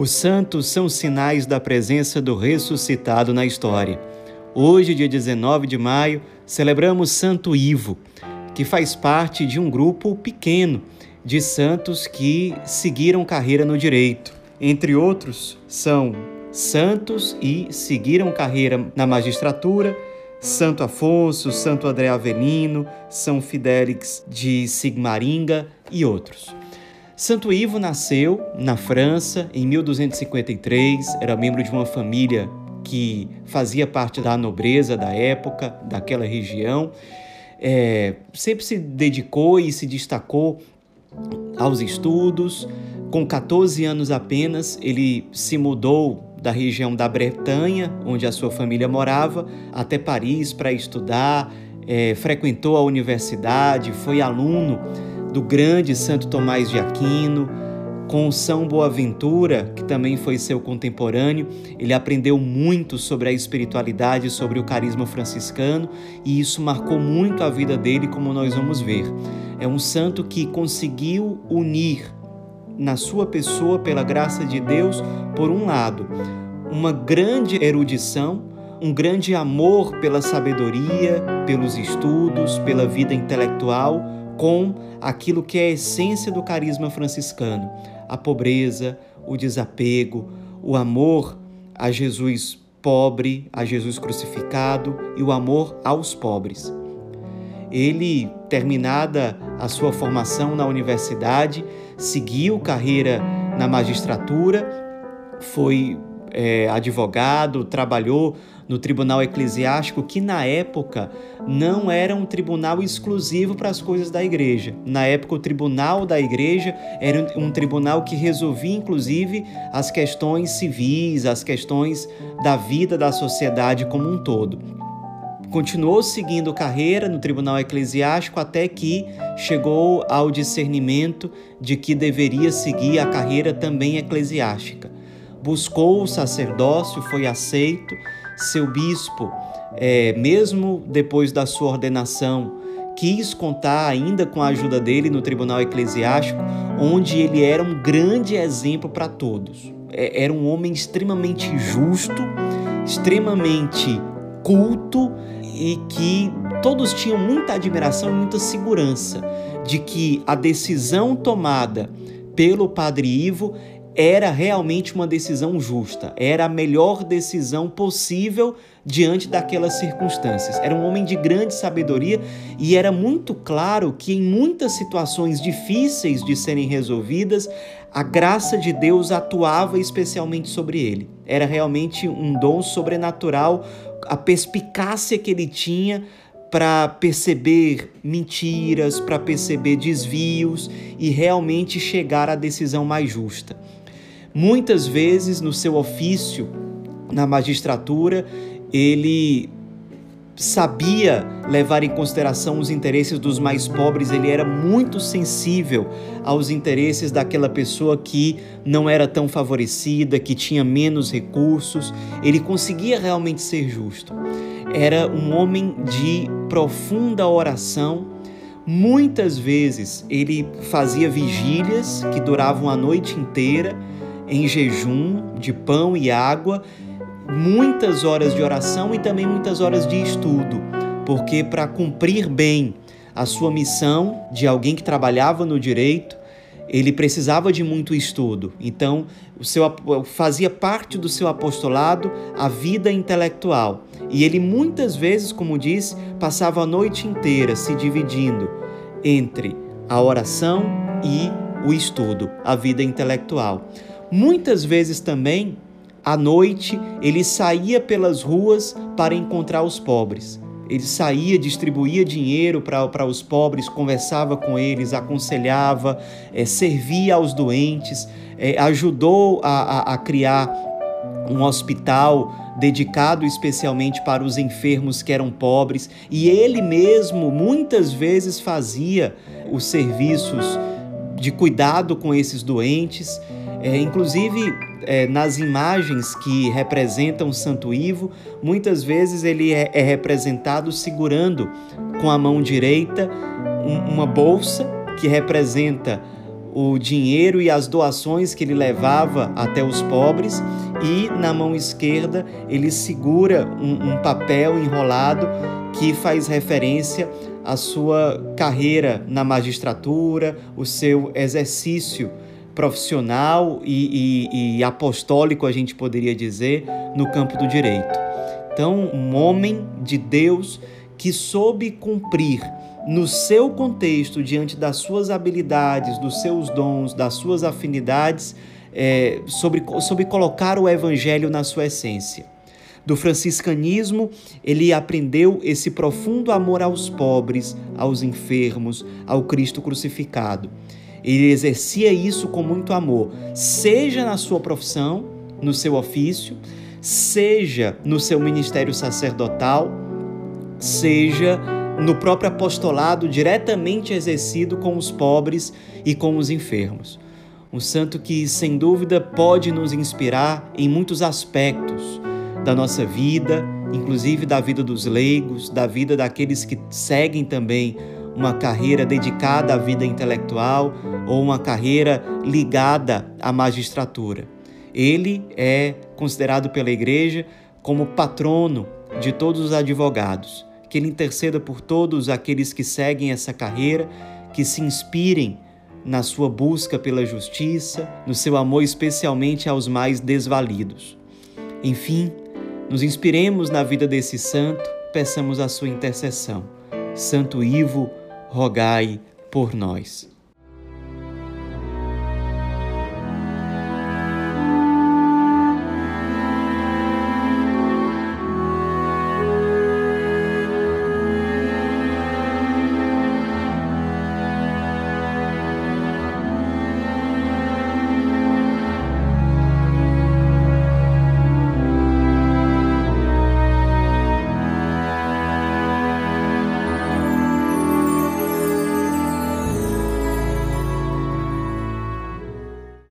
Os santos são sinais da presença do ressuscitado na história. Hoje, dia 19 de maio, celebramos Santo Ivo, que faz parte de um grupo pequeno de santos que seguiram carreira no direito. Entre outros, são santos e seguiram carreira na magistratura, Santo Afonso, Santo André Avelino, São Fidélix de Sigmaringa e outros. Santo Ivo nasceu na França em 1253, era membro de uma família que fazia parte da nobreza da época, daquela região. É, sempre se dedicou e se destacou aos estudos. Com 14 anos apenas, ele se mudou da região da Bretanha, onde a sua família morava, até Paris para estudar. É, frequentou a universidade, foi aluno do grande Santo Tomás de Aquino, com São Boaventura, que também foi seu contemporâneo, ele aprendeu muito sobre a espiritualidade, sobre o carisma franciscano, e isso marcou muito a vida dele, como nós vamos ver. É um santo que conseguiu unir na sua pessoa, pela graça de Deus, por um lado, uma grande erudição, um grande amor pela sabedoria, pelos estudos, pela vida intelectual, com aquilo que é a essência do carisma franciscano: a pobreza, o desapego, o amor a Jesus pobre, a Jesus crucificado e o amor aos pobres. Ele, terminada a sua formação na universidade, seguiu carreira na magistratura, foi é, advogado, trabalhou no tribunal eclesiástico, que na época não era um tribunal exclusivo para as coisas da igreja. Na época, o tribunal da igreja era um tribunal que resolvia, inclusive, as questões civis, as questões da vida da sociedade como um todo. Continuou seguindo carreira no tribunal eclesiástico até que chegou ao discernimento de que deveria seguir a carreira também eclesiástica. Buscou o sacerdócio, foi aceito seu bispo, é, mesmo depois da sua ordenação, quis contar ainda com a ajuda dele no tribunal eclesiástico, onde ele era um grande exemplo para todos. É, era um homem extremamente justo, extremamente culto e que todos tinham muita admiração e muita segurança de que a decisão tomada pelo Padre Ivo era realmente uma decisão justa, era a melhor decisão possível diante daquelas circunstâncias. Era um homem de grande sabedoria e era muito claro que em muitas situações difíceis de serem resolvidas, a graça de Deus atuava especialmente sobre ele. Era realmente um dom sobrenatural, a perspicácia que ele tinha para perceber mentiras, para perceber desvios e realmente chegar à decisão mais justa. Muitas vezes no seu ofício, na magistratura, ele sabia levar em consideração os interesses dos mais pobres, ele era muito sensível aos interesses daquela pessoa que não era tão favorecida, que tinha menos recursos, ele conseguia realmente ser justo. Era um homem de profunda oração. Muitas vezes ele fazia vigílias que duravam a noite inteira em jejum de pão e água, muitas horas de oração e também muitas horas de estudo, porque para cumprir bem a sua missão de alguém que trabalhava no direito, ele precisava de muito estudo. Então, o seu fazia parte do seu apostolado a vida intelectual. E ele muitas vezes, como disse, passava a noite inteira se dividindo entre a oração e o estudo, a vida intelectual. Muitas vezes também, à noite, ele saía pelas ruas para encontrar os pobres. Ele saía, distribuía dinheiro para os pobres, conversava com eles, aconselhava, é, servia aos doentes, é, ajudou a, a, a criar um hospital dedicado especialmente para os enfermos que eram pobres, e ele mesmo muitas vezes fazia os serviços de cuidado com esses doentes. É, inclusive, é, nas imagens que representam Santo Ivo, muitas vezes ele é, é representado segurando com a mão direita um, uma bolsa que representa o dinheiro e as doações que ele levava até os pobres, e na mão esquerda ele segura um, um papel enrolado que faz referência à sua carreira na magistratura, o seu exercício profissional e, e, e apostólico, a gente poderia dizer, no campo do direito. Então, um homem de Deus que soube cumprir no seu contexto, diante das suas habilidades, dos seus dons, das suas afinidades, é, sobre, sobre colocar o evangelho na sua essência. Do franciscanismo, ele aprendeu esse profundo amor aos pobres, aos enfermos, ao Cristo crucificado. Ele exercia isso com muito amor, seja na sua profissão, no seu ofício, seja no seu ministério sacerdotal, seja no próprio apostolado diretamente exercido com os pobres e com os enfermos. Um santo que, sem dúvida, pode nos inspirar em muitos aspectos da nossa vida, inclusive da vida dos leigos, da vida daqueles que seguem também uma carreira dedicada à vida intelectual ou uma carreira ligada à magistratura. Ele é considerado pela Igreja como patrono de todos os advogados que Ele interceda por todos aqueles que seguem essa carreira, que se inspirem na sua busca pela justiça, no seu amor especialmente aos mais desvalidos. Enfim, nos inspiremos na vida desse santo, peçamos a sua intercessão. Santo Ivo, rogai por nós.